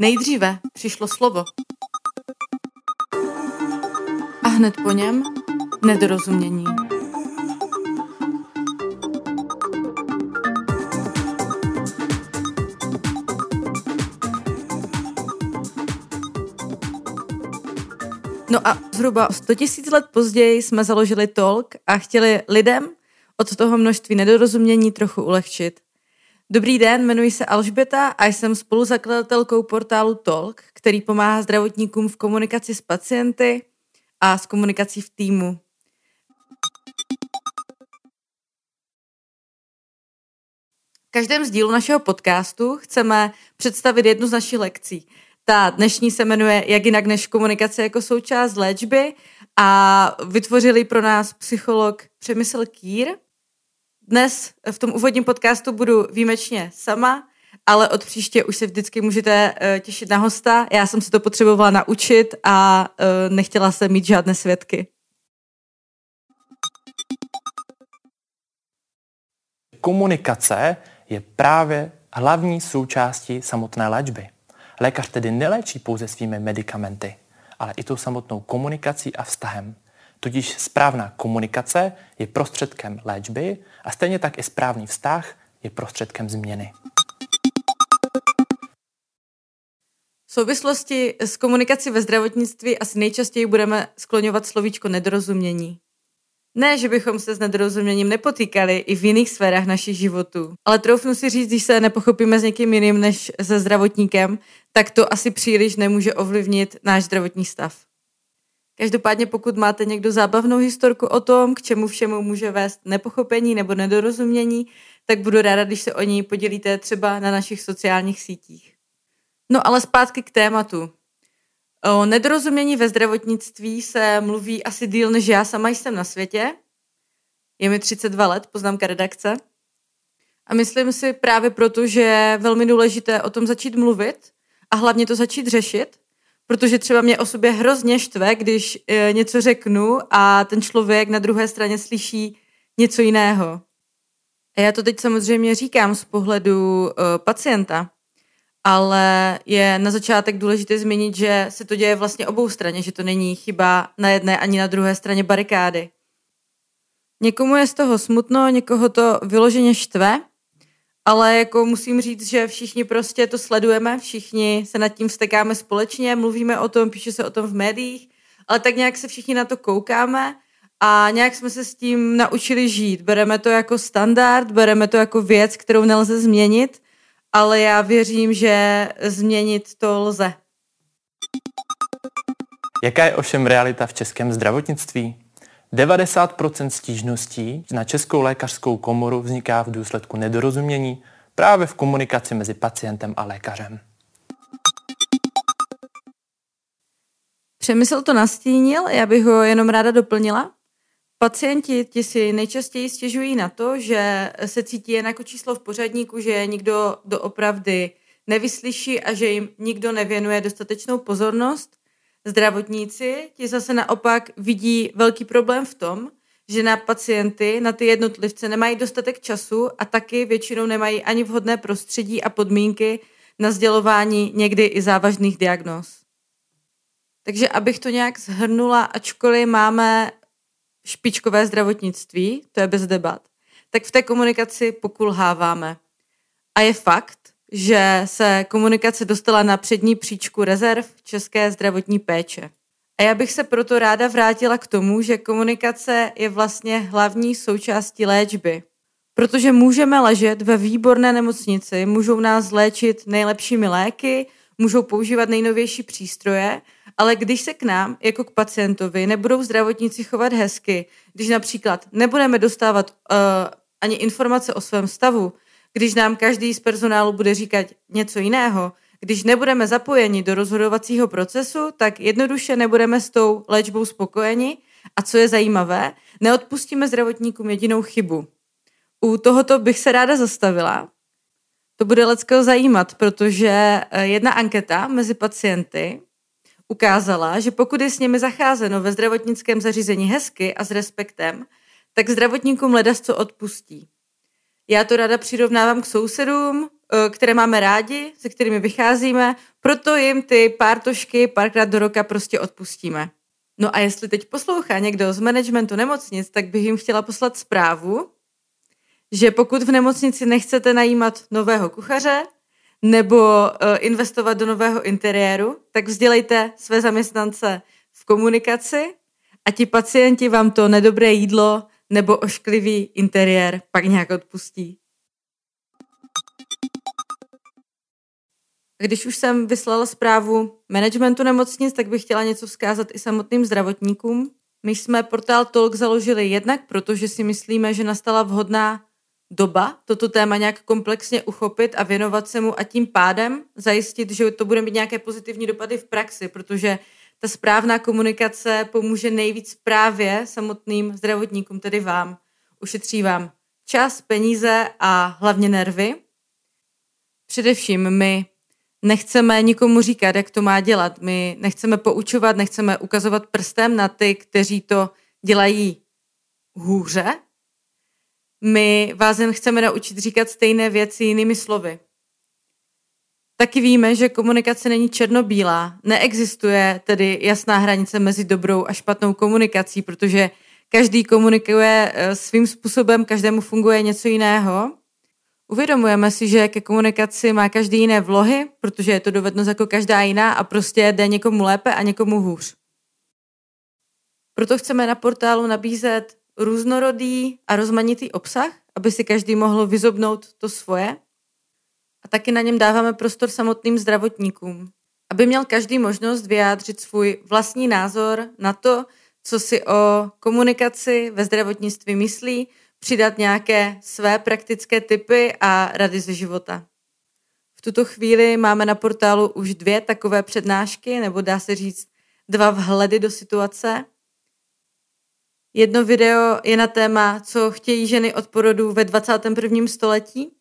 Nejdříve přišlo slovo. A hned po něm nedorozumění. No a zhruba 100 000 let později jsme založili Talk a chtěli lidem od toho množství nedorozumění trochu ulehčit. Dobrý den, jmenuji se Alžběta a jsem spoluzakladatelkou portálu Talk, který pomáhá zdravotníkům v komunikaci s pacienty a s komunikací v týmu. V každém z dílu našeho podcastu chceme představit jednu z našich lekcí. Ta dnešní se jmenuje Jak jinak než komunikace jako součást léčby a vytvořili pro nás psycholog Přemysl Kýr – dnes v tom úvodním podcastu budu výjimečně sama, ale od příště už se vždycky můžete uh, těšit na hosta. Já jsem si to potřebovala naučit a uh, nechtěla jsem mít žádné svědky. Komunikace je právě hlavní součástí samotné léčby. Lékař tedy neléčí pouze svými medicamenty, ale i tou samotnou komunikací a vztahem. Tudíž správná komunikace je prostředkem léčby a stejně tak i správný vztah je prostředkem změny. V souvislosti s komunikací ve zdravotnictví asi nejčastěji budeme skloňovat slovíčko nedorozumění. Ne, že bychom se s nedorozuměním nepotýkali i v jiných sférách našich životů, ale troufnu si říct, když se nepochopíme s někým jiným než se zdravotníkem, tak to asi příliš nemůže ovlivnit náš zdravotní stav. Každopádně pokud máte někdo zábavnou historku o tom, k čemu všemu může vést nepochopení nebo nedorozumění, tak budu ráda, když se o ní podělíte třeba na našich sociálních sítích. No ale zpátky k tématu. O nedorozumění ve zdravotnictví se mluví asi díl, než já sama jsem na světě. Je mi 32 let, poznámka redakce. A myslím si právě proto, že je velmi důležité o tom začít mluvit a hlavně to začít řešit, Protože třeba mě o sobě hrozně štve, když e, něco řeknu a ten člověk na druhé straně slyší něco jiného. A já to teď samozřejmě říkám z pohledu e, pacienta, ale je na začátek důležité zmínit, že se to děje vlastně obou straně, že to není chyba na jedné ani na druhé straně barikády. Někomu je z toho smutno, někoho to vyloženě štve ale jako musím říct, že všichni prostě to sledujeme, všichni se nad tím vstekáme společně, mluvíme o tom, píše se o tom v médiích, ale tak nějak se všichni na to koukáme a nějak jsme se s tím naučili žít. Bereme to jako standard, bereme to jako věc, kterou nelze změnit, ale já věřím, že změnit to lze. Jaká je ovšem realita v českém zdravotnictví? 90% stížností na Českou lékařskou komoru vzniká v důsledku nedorozumění právě v komunikaci mezi pacientem a lékařem. Přemysl to nastínil, já bych ho jenom ráda doplnila. Pacienti ti si nejčastěji stěžují na to, že se cítí jen jako číslo v pořadníku, že nikdo doopravdy nevyslyší a že jim nikdo nevěnuje dostatečnou pozornost Zdravotníci ti zase naopak vidí velký problém v tom, že na pacienty, na ty jednotlivce nemají dostatek času a taky většinou nemají ani vhodné prostředí a podmínky na sdělování někdy i závažných diagnóz. Takže abych to nějak zhrnula, ačkoliv máme špičkové zdravotnictví, to je bez debat, tak v té komunikaci pokulháváme. A je fakt, že se komunikace dostala na přední příčku rezerv české zdravotní péče. A já bych se proto ráda vrátila k tomu, že komunikace je vlastně hlavní součástí léčby. Protože můžeme ležet ve výborné nemocnici, můžou nás léčit nejlepšími léky, můžou používat nejnovější přístroje, ale když se k nám, jako k pacientovi, nebudou zdravotníci chovat hezky, když například nebudeme dostávat uh, ani informace o svém stavu, když nám každý z personálu bude říkat něco jiného, když nebudeme zapojeni do rozhodovacího procesu, tak jednoduše nebudeme s tou léčbou spokojeni a co je zajímavé, neodpustíme zdravotníkům jedinou chybu. U tohoto bych se ráda zastavila. To bude lecko zajímat, protože eh, jedna anketa mezi pacienty ukázala, že pokud je s nimi zacházeno ve zdravotnickém zařízení hezky a s respektem, tak zdravotníkům ledas co odpustí. Já to ráda přirovnávám k sousedům, eh, které máme rádi, se kterými vycházíme, proto jim ty pártošky párkrát do roka prostě odpustíme. No a jestli teď poslouchá někdo z managementu nemocnic, tak bych jim chtěla poslat zprávu, že pokud v nemocnici nechcete najímat nového kuchaře nebo uh, investovat do nového interiéru, tak vzdělejte své zaměstnance v komunikaci a ti pacienti vám to nedobré jídlo nebo ošklivý interiér pak nějak odpustí. Když už jsem vyslala zprávu managementu nemocnic, tak bych chtěla něco vzkázat i samotným zdravotníkům. My jsme portál Talk založili jednak, protože si myslíme, že nastala vhodná doba toto téma nějak komplexně uchopit a věnovat se mu a tím pádem zajistit, že to bude mít nějaké pozitivní dopady v praxi, protože ta správná komunikace pomůže nejvíc právě samotným zdravotníkům, tedy vám. Ušetří vám čas, peníze a hlavně nervy. Především my nechceme nikomu říkat, jak to má dělat. My nechceme poučovat, nechceme ukazovat prstem na ty, kteří to dělají hůře. My vás jen chceme naučit říkat stejné věci jinými slovy. Taky víme, že komunikace není černobílá. Neexistuje tedy jasná hranice mezi dobrou a špatnou komunikací, protože každý komunikuje eh, svým způsobem, každému funguje něco jiného. Uvědomujeme si, že ke komunikaci má každý jiné vlohy, protože je to dovednost jako každá jiná a prostě jde někomu lépe a někomu hůř. Proto chceme na portálu nabízet různorodý a rozmanitý obsah, aby si každý mohl vyzobnout to svoje – taky na něm dáváme prostor samotným zdravotníkům, aby měl každý možnost vyjádřit svůj vlastní názor na to, co si o komunikaci ve zdravotnictví myslí, přidat nějaké své praktické typy a rady ze života. V tuto chvíli máme na portálu už dvě takové přednášky, nebo dá se říct dva vhledy do situace. Jedno video je na téma, co chtějí ženy od porodu ve 21. století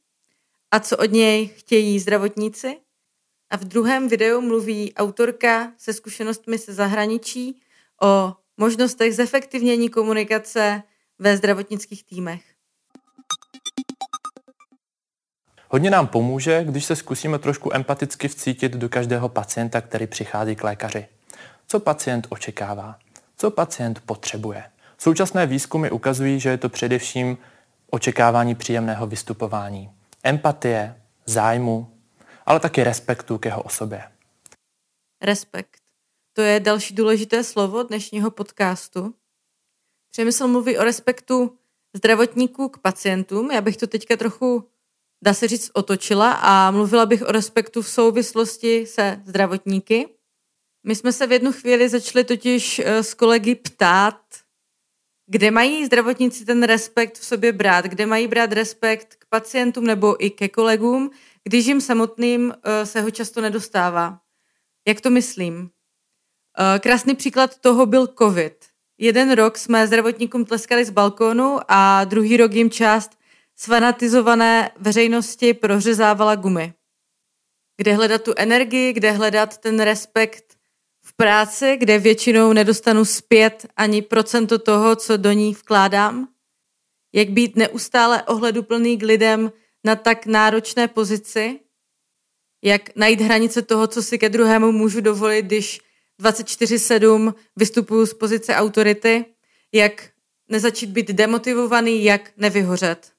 a co od něj chtějí zdravotníci. A v druhém videu mluví autorka se zkušenostmi se zahraničí o možnostech zefektivnění komunikace ve zdravotnických týmech. Hodně nám pomůže, když se zkusíme trošku empaticky vcítit do každého pacienta, který přichází k lékaři. Co pacient očekává? Co pacient potřebuje? Současné výzkumy ukazují, že je to především očekávání příjemného vystupování empatie, zájmu, ale taky respektu k jeho osobě. Respekt. To je další důležité slovo dnešního podcastu. Přemysl mluví o respektu zdravotníků k pacientům. Já bych to teďka trochu, dá se říct, otočila a mluvila bych o respektu v souvislosti se zdravotníky. My jsme se v jednu chvíli začali totiž eh, s kolegy ptát, kde mají zdravotníci ten respekt v sobě brát, kde mají brát respekt k pacientům nebo i ke kolegům, když jim samotným uh, se ho často nedostává. Jak to myslím? Uh, krásný příklad toho byl COVID. Jeden rok jsme zdravotníkům tleskali z balkónu a druhý rok jim část sfanatizované veřejnosti prořezávala gumy. Kde hledat tu energii, kde hledat ten respekt práci, kde většinou nedostanu zpět ani procento toho, co do ní vkládám? Jak být neustále ohleduplný k lidem na tak náročné pozici? Jak najít hranice toho, co si ke druhému můžu dovolit, když 24-7 vystupuju z pozice autority? Jak nezačít být demotivovaný, jak nevyhořet?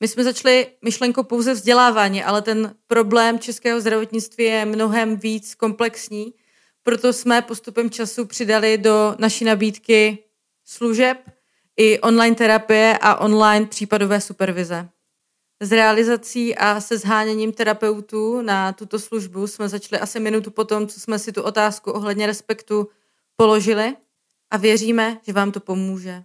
My jsme začali myšlenkou pouze vzdělávání, ale ten problém českého zdravotnictví je mnohem víc komplexní proto jsme postupem času přidali do naší nabídky služeb i online terapie a online případové supervize. S realizací a se zháněním terapeutů na tuto službu jsme začali asi minutu potom, co jsme si tu otázku ohledně respektu položili a věříme, že vám to pomůže.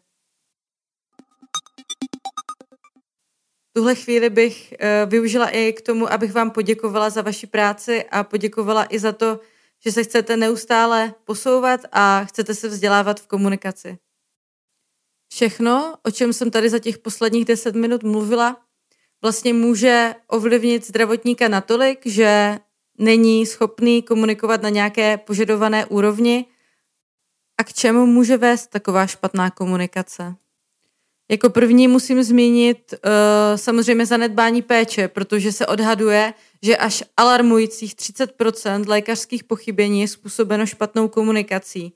Tuhle chvíli bych eh, využila i k tomu, abych vám poděkovala za vaši práci a poděkovala i za to, že se chcete neustále posouvat a chcete se vzdělávat v komunikaci. Všechno, o čem jsem tady za těch posledních deset minut mluvila, vlastně může ovlivnit zdravotníka natolik, že není schopný komunikovat na nějaké požadované úrovni a k čemu může vést taková špatná komunikace. Jako první musím zmínit uh, samozřejmě zanedbání péče, protože se odhaduje, že až alarmujících 30% lékařských pochybení je způsobeno špatnou komunikací.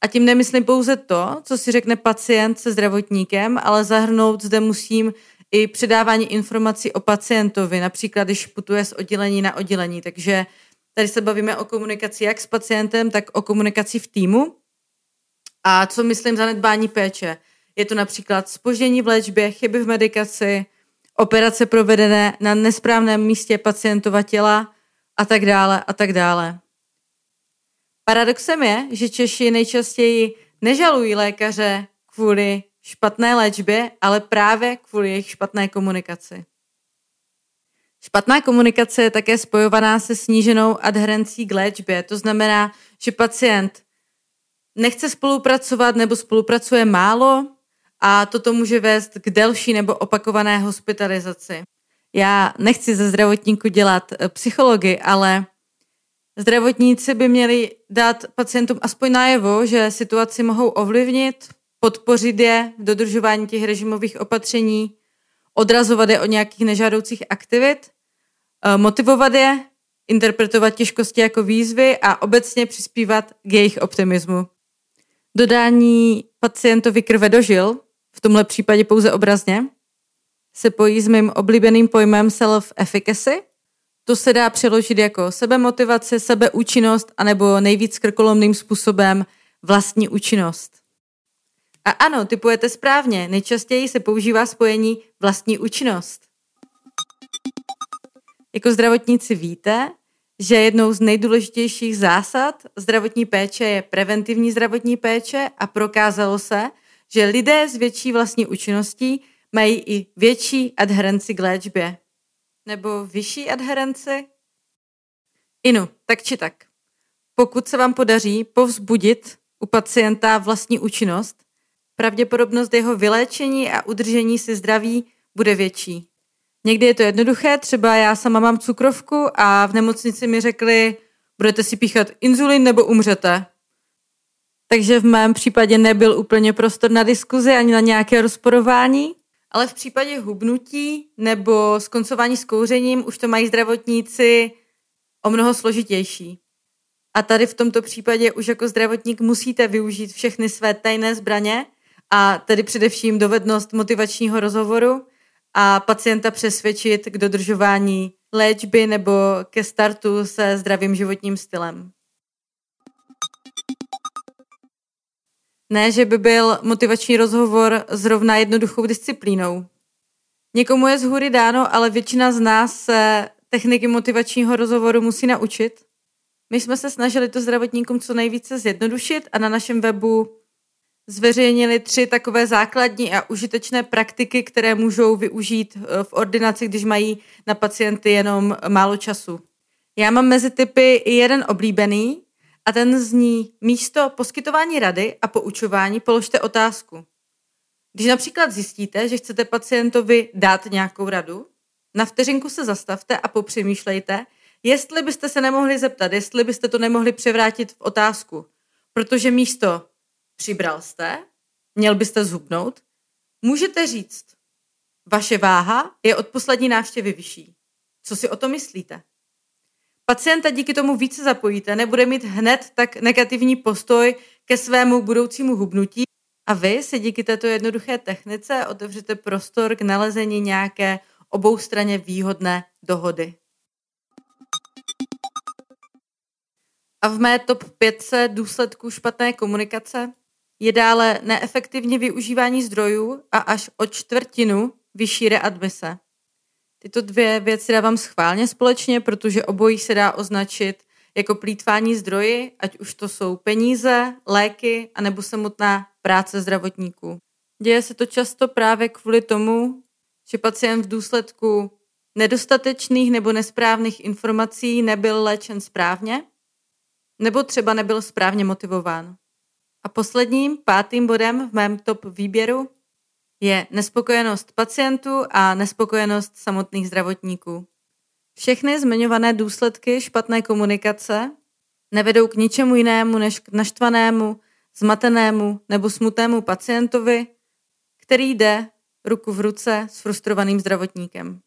A tím nemyslím pouze to, co si řekne pacient se zdravotníkem, ale zahrnout zde musím i předávání informací o pacientovi, například když putuje z oddělení na oddělení. Takže tady se bavíme o komunikaci jak s pacientem, tak o komunikaci v týmu. A co myslím zanedbání péče? Je to například spoždění v léčbě, chyby v medikaci, operace provedené na nesprávném místě pacientova těla a tak dále a tak dále. Paradoxem je, že Češi nejčastěji nežalují lékaře kvůli špatné léčbě, ale právě kvůli jejich špatné komunikaci. Špatná komunikace je také spojovaná se sníženou adherencí k léčbě. To znamená, že pacient nechce spolupracovat nebo spolupracuje málo a toto může vést k delší nebo opakované hospitalizaci. Já nechci ze zdravotníku dělat eh, psychologi, ale zdravotníci by měli dát pacientům aspoň najevo, že situaci mohou ovlivnit, podpořit je v dodržování těch režimových opatření, odrazovat je od nějakých nežádoucích aktivit, eh, motivovat je, interpretovat těžkosti jako výzvy a obecně přispívat k jejich optimismu. Dodání pacientovi krve dožil, v tomhle případě pouze obrazně, se pojí s mým oblíbeným pojmem self-efficacy. To se dá přeložit jako sebemotivace, sebeúčinnost anebo nejvíc krkolomným způsobem vlastní účinnost. A ano, typujete správně, nejčastěji se používá spojení vlastní účinnost. Jako zdravotníci víte, že jednou z nejdůležitějších zásad zdravotní péče je preventivní zdravotní péče a prokázalo se, že lidé s větší vlastní účinností mají i větší adherenci k léčbě. Nebo vyšší adherenci? Inu, tak či tak. Pokud se vám podaří povzbudit u pacienta vlastní účinnost, pravděpodobnost jeho vyléčení a udržení si zdraví bude větší. Někdy je to jednoduché, třeba já sama mám cukrovku a v nemocnici mi řekli, budete si píchat inzulin nebo umřete. Takže v mém případě nebyl úplně prostor na diskuzi ani na nějaké rozporování, ale v případě hubnutí nebo skoncování s kouřením už to mají zdravotníci o mnoho složitější. A tady v tomto případě už jako zdravotník musíte využít všechny své tajné zbraně a tedy především dovednost motivačního rozhovoru a pacienta přesvědčit k dodržování léčby nebo ke startu se zdravým životním stylem. Ne, že by byl motivační rozhovor zrovna jednoduchou disciplínou. Někomu je z hůry dáno, ale většina z nás se techniky motivačního rozhovoru musí naučit. My jsme se snažili to zdravotníkům co nejvíce zjednodušit a na našem webu zveřejnili tři takové základní a užitečné praktiky, které můžou využít eh, v ordinaci, když mají na pacienty jenom málo času. Já mám mezi typy jeden oblíbený, a ten zní místo poskytování rady a poučování položte otázku. Když například zjistíte, že chcete pacientovi dát nějakou radu, na vteřinku se zastavte a popřemýšlejte, jestli byste se nemohli zeptat, jestli byste to nemohli převrátit v otázku. Protože místo přibral jste, měl byste zhubnout, můžete říct, vaše váha je od poslední návštěvy vyšší. Co si o to myslíte? Pacienta díky tomu více zapojíte, nebude mít hned tak negativní postoj ke svému budoucímu hubnutí a vy si díky této jednoduché technice otevřete prostor k nalezení nějaké oboustranně výhodné dohody. A v mé top 5 důsledků špatné komunikace je dále neefektivně využívání zdrojů a až o čtvrtinu vyšší readmise. Tyto dvě věci dávám schválně společně, protože obojí se dá označit jako plítvání zdroji, ať už to jsou peníze, léky, anebo samotná práce zdravotníků. Děje se to často právě kvůli tomu, že pacient v důsledku nedostatečných nebo nesprávných informací nebyl léčen správně, nebo třeba nebyl správně motivován. A posledním, pátým bodem v mém top výběru je nespokojenost pacientů a nespokojenost samotných zdravotníků. Všechny zmiňované důsledky špatné komunikace nevedou k ničemu jinému než k naštvanému, zmatenému nebo smutnému pacientovi, který jde ruku v ruce s frustrovaným zdravotníkem.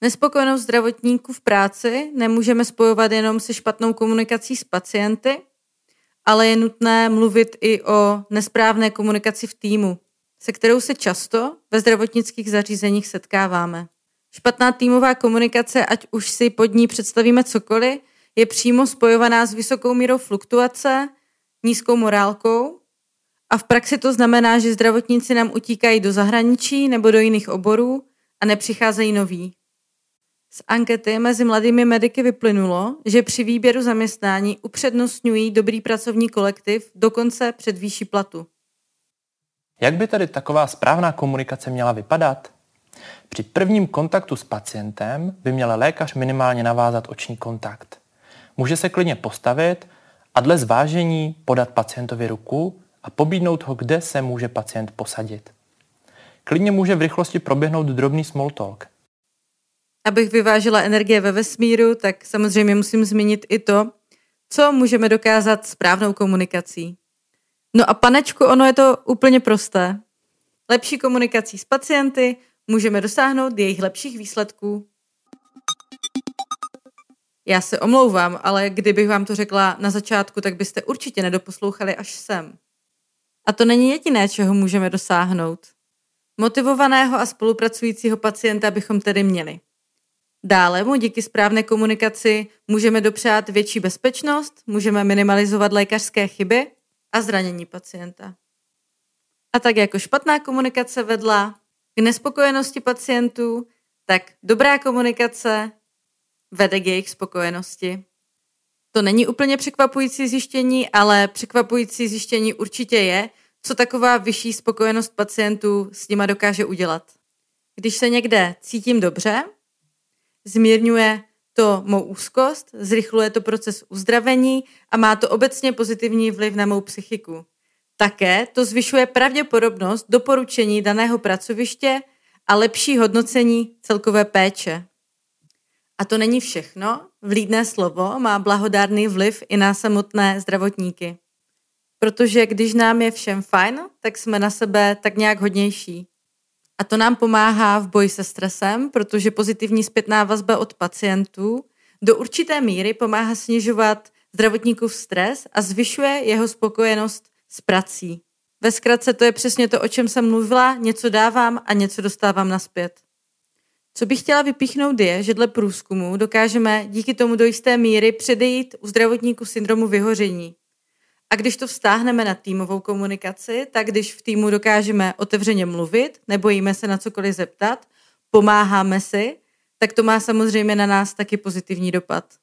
Nespokojenost zdravotníků v práci nemůžeme spojovat jenom se špatnou komunikací s pacienty, ale je nutné mluvit i o nesprávné komunikaci v týmu, se kterou se často ve zdravotnických zařízeních setkáváme. Špatná týmová komunikace, ať už si pod ní představíme cokoliv, je přímo spojovaná s vysokou mírou fluktuace, nízkou morálkou a v praxi to znamená, že zdravotníci nám utíkají do zahraničí nebo do jiných oborů a nepřicházejí noví. Z ankety mezi mladými mediky vyplynulo, že při výběru zaměstnání upřednostňují dobrý pracovní kolektiv dokonce před výší platu. Jak by tedy taková správná komunikace měla vypadat? Při prvním kontaktu s pacientem by měl lékař minimálně navázat oční kontakt. Může se klidně postavit a dle zvážení podat pacientovi ruku a pobídnout ho, kde se může pacient posadit. Klidně může v rychlosti proběhnout drobný small talk. Abych vyvážela energie ve vesmíru, tak samozřejmě musím zmínit i to, co můžeme dokázat správnou komunikací. No a panečku, ono je to úplně prosté. Lepší komunikací s pacienty můžeme dosáhnout jejich lepších výsledků. Já se omlouvám, ale kdybych vám to řekla na začátku, tak byste určitě nedoposlouchali až sem. A to není jediné, čeho můžeme dosáhnout. Motivovaného a spolupracujícího pacienta bychom tedy měli. Dále mu díky správné komunikaci můžeme dopřát větší bezpečnost, můžeme minimalizovat lékařské chyby a zranění pacienta. A tak jako špatná komunikace vedla k nespokojenosti pacientů, tak dobrá komunikace vede k jejich spokojenosti. To není úplně překvapující zjištění, ale překvapující zjištění určitě je, co taková vyšší spokojenost pacientů s nima dokáže udělat. Když se někde cítím dobře, zmírňuje to mou úzkost, zrychluje to proces uzdravení a má to obecně pozitivní vliv na mou psychiku. Také to zvyšuje pravděpodobnost doporučení daného pracoviště a lepší hodnocení celkové péče. A to není všechno. Vlídné slovo má blahodárný vliv i na samotné zdravotníky. Protože když nám je všem fajn, tak jsme na sebe tak nějak hodnější. A to nám pomáhá v boji se stresem, protože pozitivní zpětná vazba od pacientů do určité míry pomáhá snižovat zdravotníkův stres a zvyšuje jeho spokojenost s prací. Ve zkratce to je přesně to, o čem jsem mluvila, něco dávám a něco dostávám naspět. Co bych chtěla vypíchnout je, že dle průzkumu dokážeme díky tomu do jisté míry předejít u zdravotníků syndromu vyhoření. A když to vztáhneme na týmovou komunikaci, tak když v týmu dokážeme otevřeně mluvit, nebojíme se na cokoliv zeptat, pomáháme si, tak to má samozřejmě na nás taky pozitivní dopad.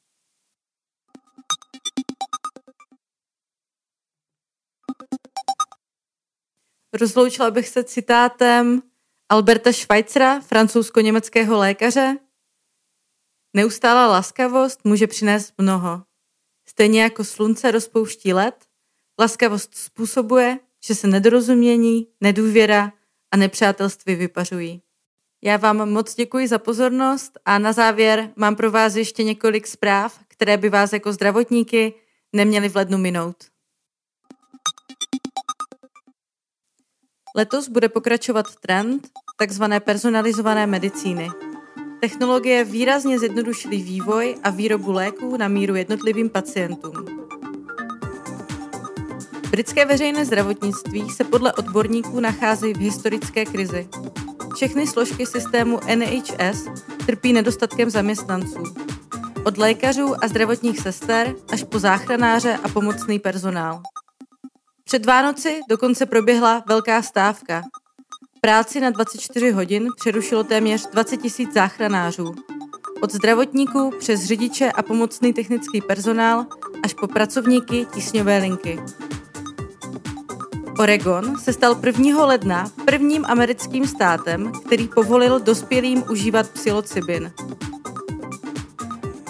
Rozloučila bych se citátem Alberta Schweitzera, francouzsko-německého lékaře. Neustálá laskavost může přinést mnoho. Stejně jako slunce rozpouští led, laskavost způsobuje, že se nedorozumění, nedůvěra a nepřátelství vypařují. Já vám moc děkuji za pozornost a na závěr mám pro vás ještě několik zpráv, které by vás jako zdravotníky neměly v lednu minout. Letos bude pokračovat trend tzv. personalizované medicíny. Technologie výrazně zjednodušily vývoj a výrobu léků na míru jednotlivým pacientům. Britské veřejné zdravotnictví se podle odborníků nachází v historické krizi. Všechny složky systému NHS trpí nedostatkem zaměstnanců. Od lékařů a zdravotních sester až po záchranáře a pomocný personál. Před Vánoci dokonce proběhla velká stávka. Práci na 24 hodin přerušilo téměř 20 tisíc záchranářů. Od zdravotníků přes řidiče a pomocný technický personál až po pracovníky tisňové linky. Oregon se stal 1. ledna prvním americkým státem, který povolil dospělým užívat psilocybin.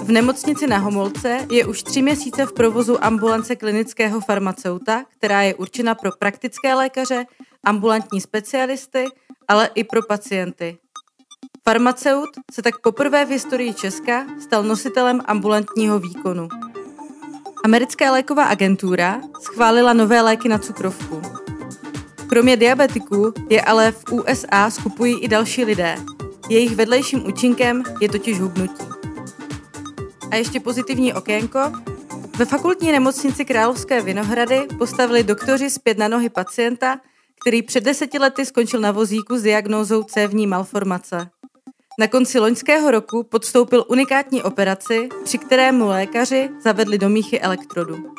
V nemocnici na Homolce je už tři měsíce v provozu ambulance klinického farmaceuta, která je určena pro praktické lékaře, ambulantní specialisty, ale i pro pacienty. Farmaceut se tak poprvé v historii Česka stal nositelem ambulantního výkonu. Americká léková agentura schválila nové léky na cukrovku. Kromě diabetiků je ale v USA skupují i další lidé. Jejich vedlejším účinkem je totiž hubnutí. A ještě pozitivní okénko. Ve fakultní nemocnici Královské Vinohrady postavili doktoři zpět na nohy pacienta, který před deseti lety skončil na vozíku s diagnózou cévní malformace. Na konci loňského roku podstoupil unikátní operaci, při kterému lékaři zavedli do míchy elektrodu.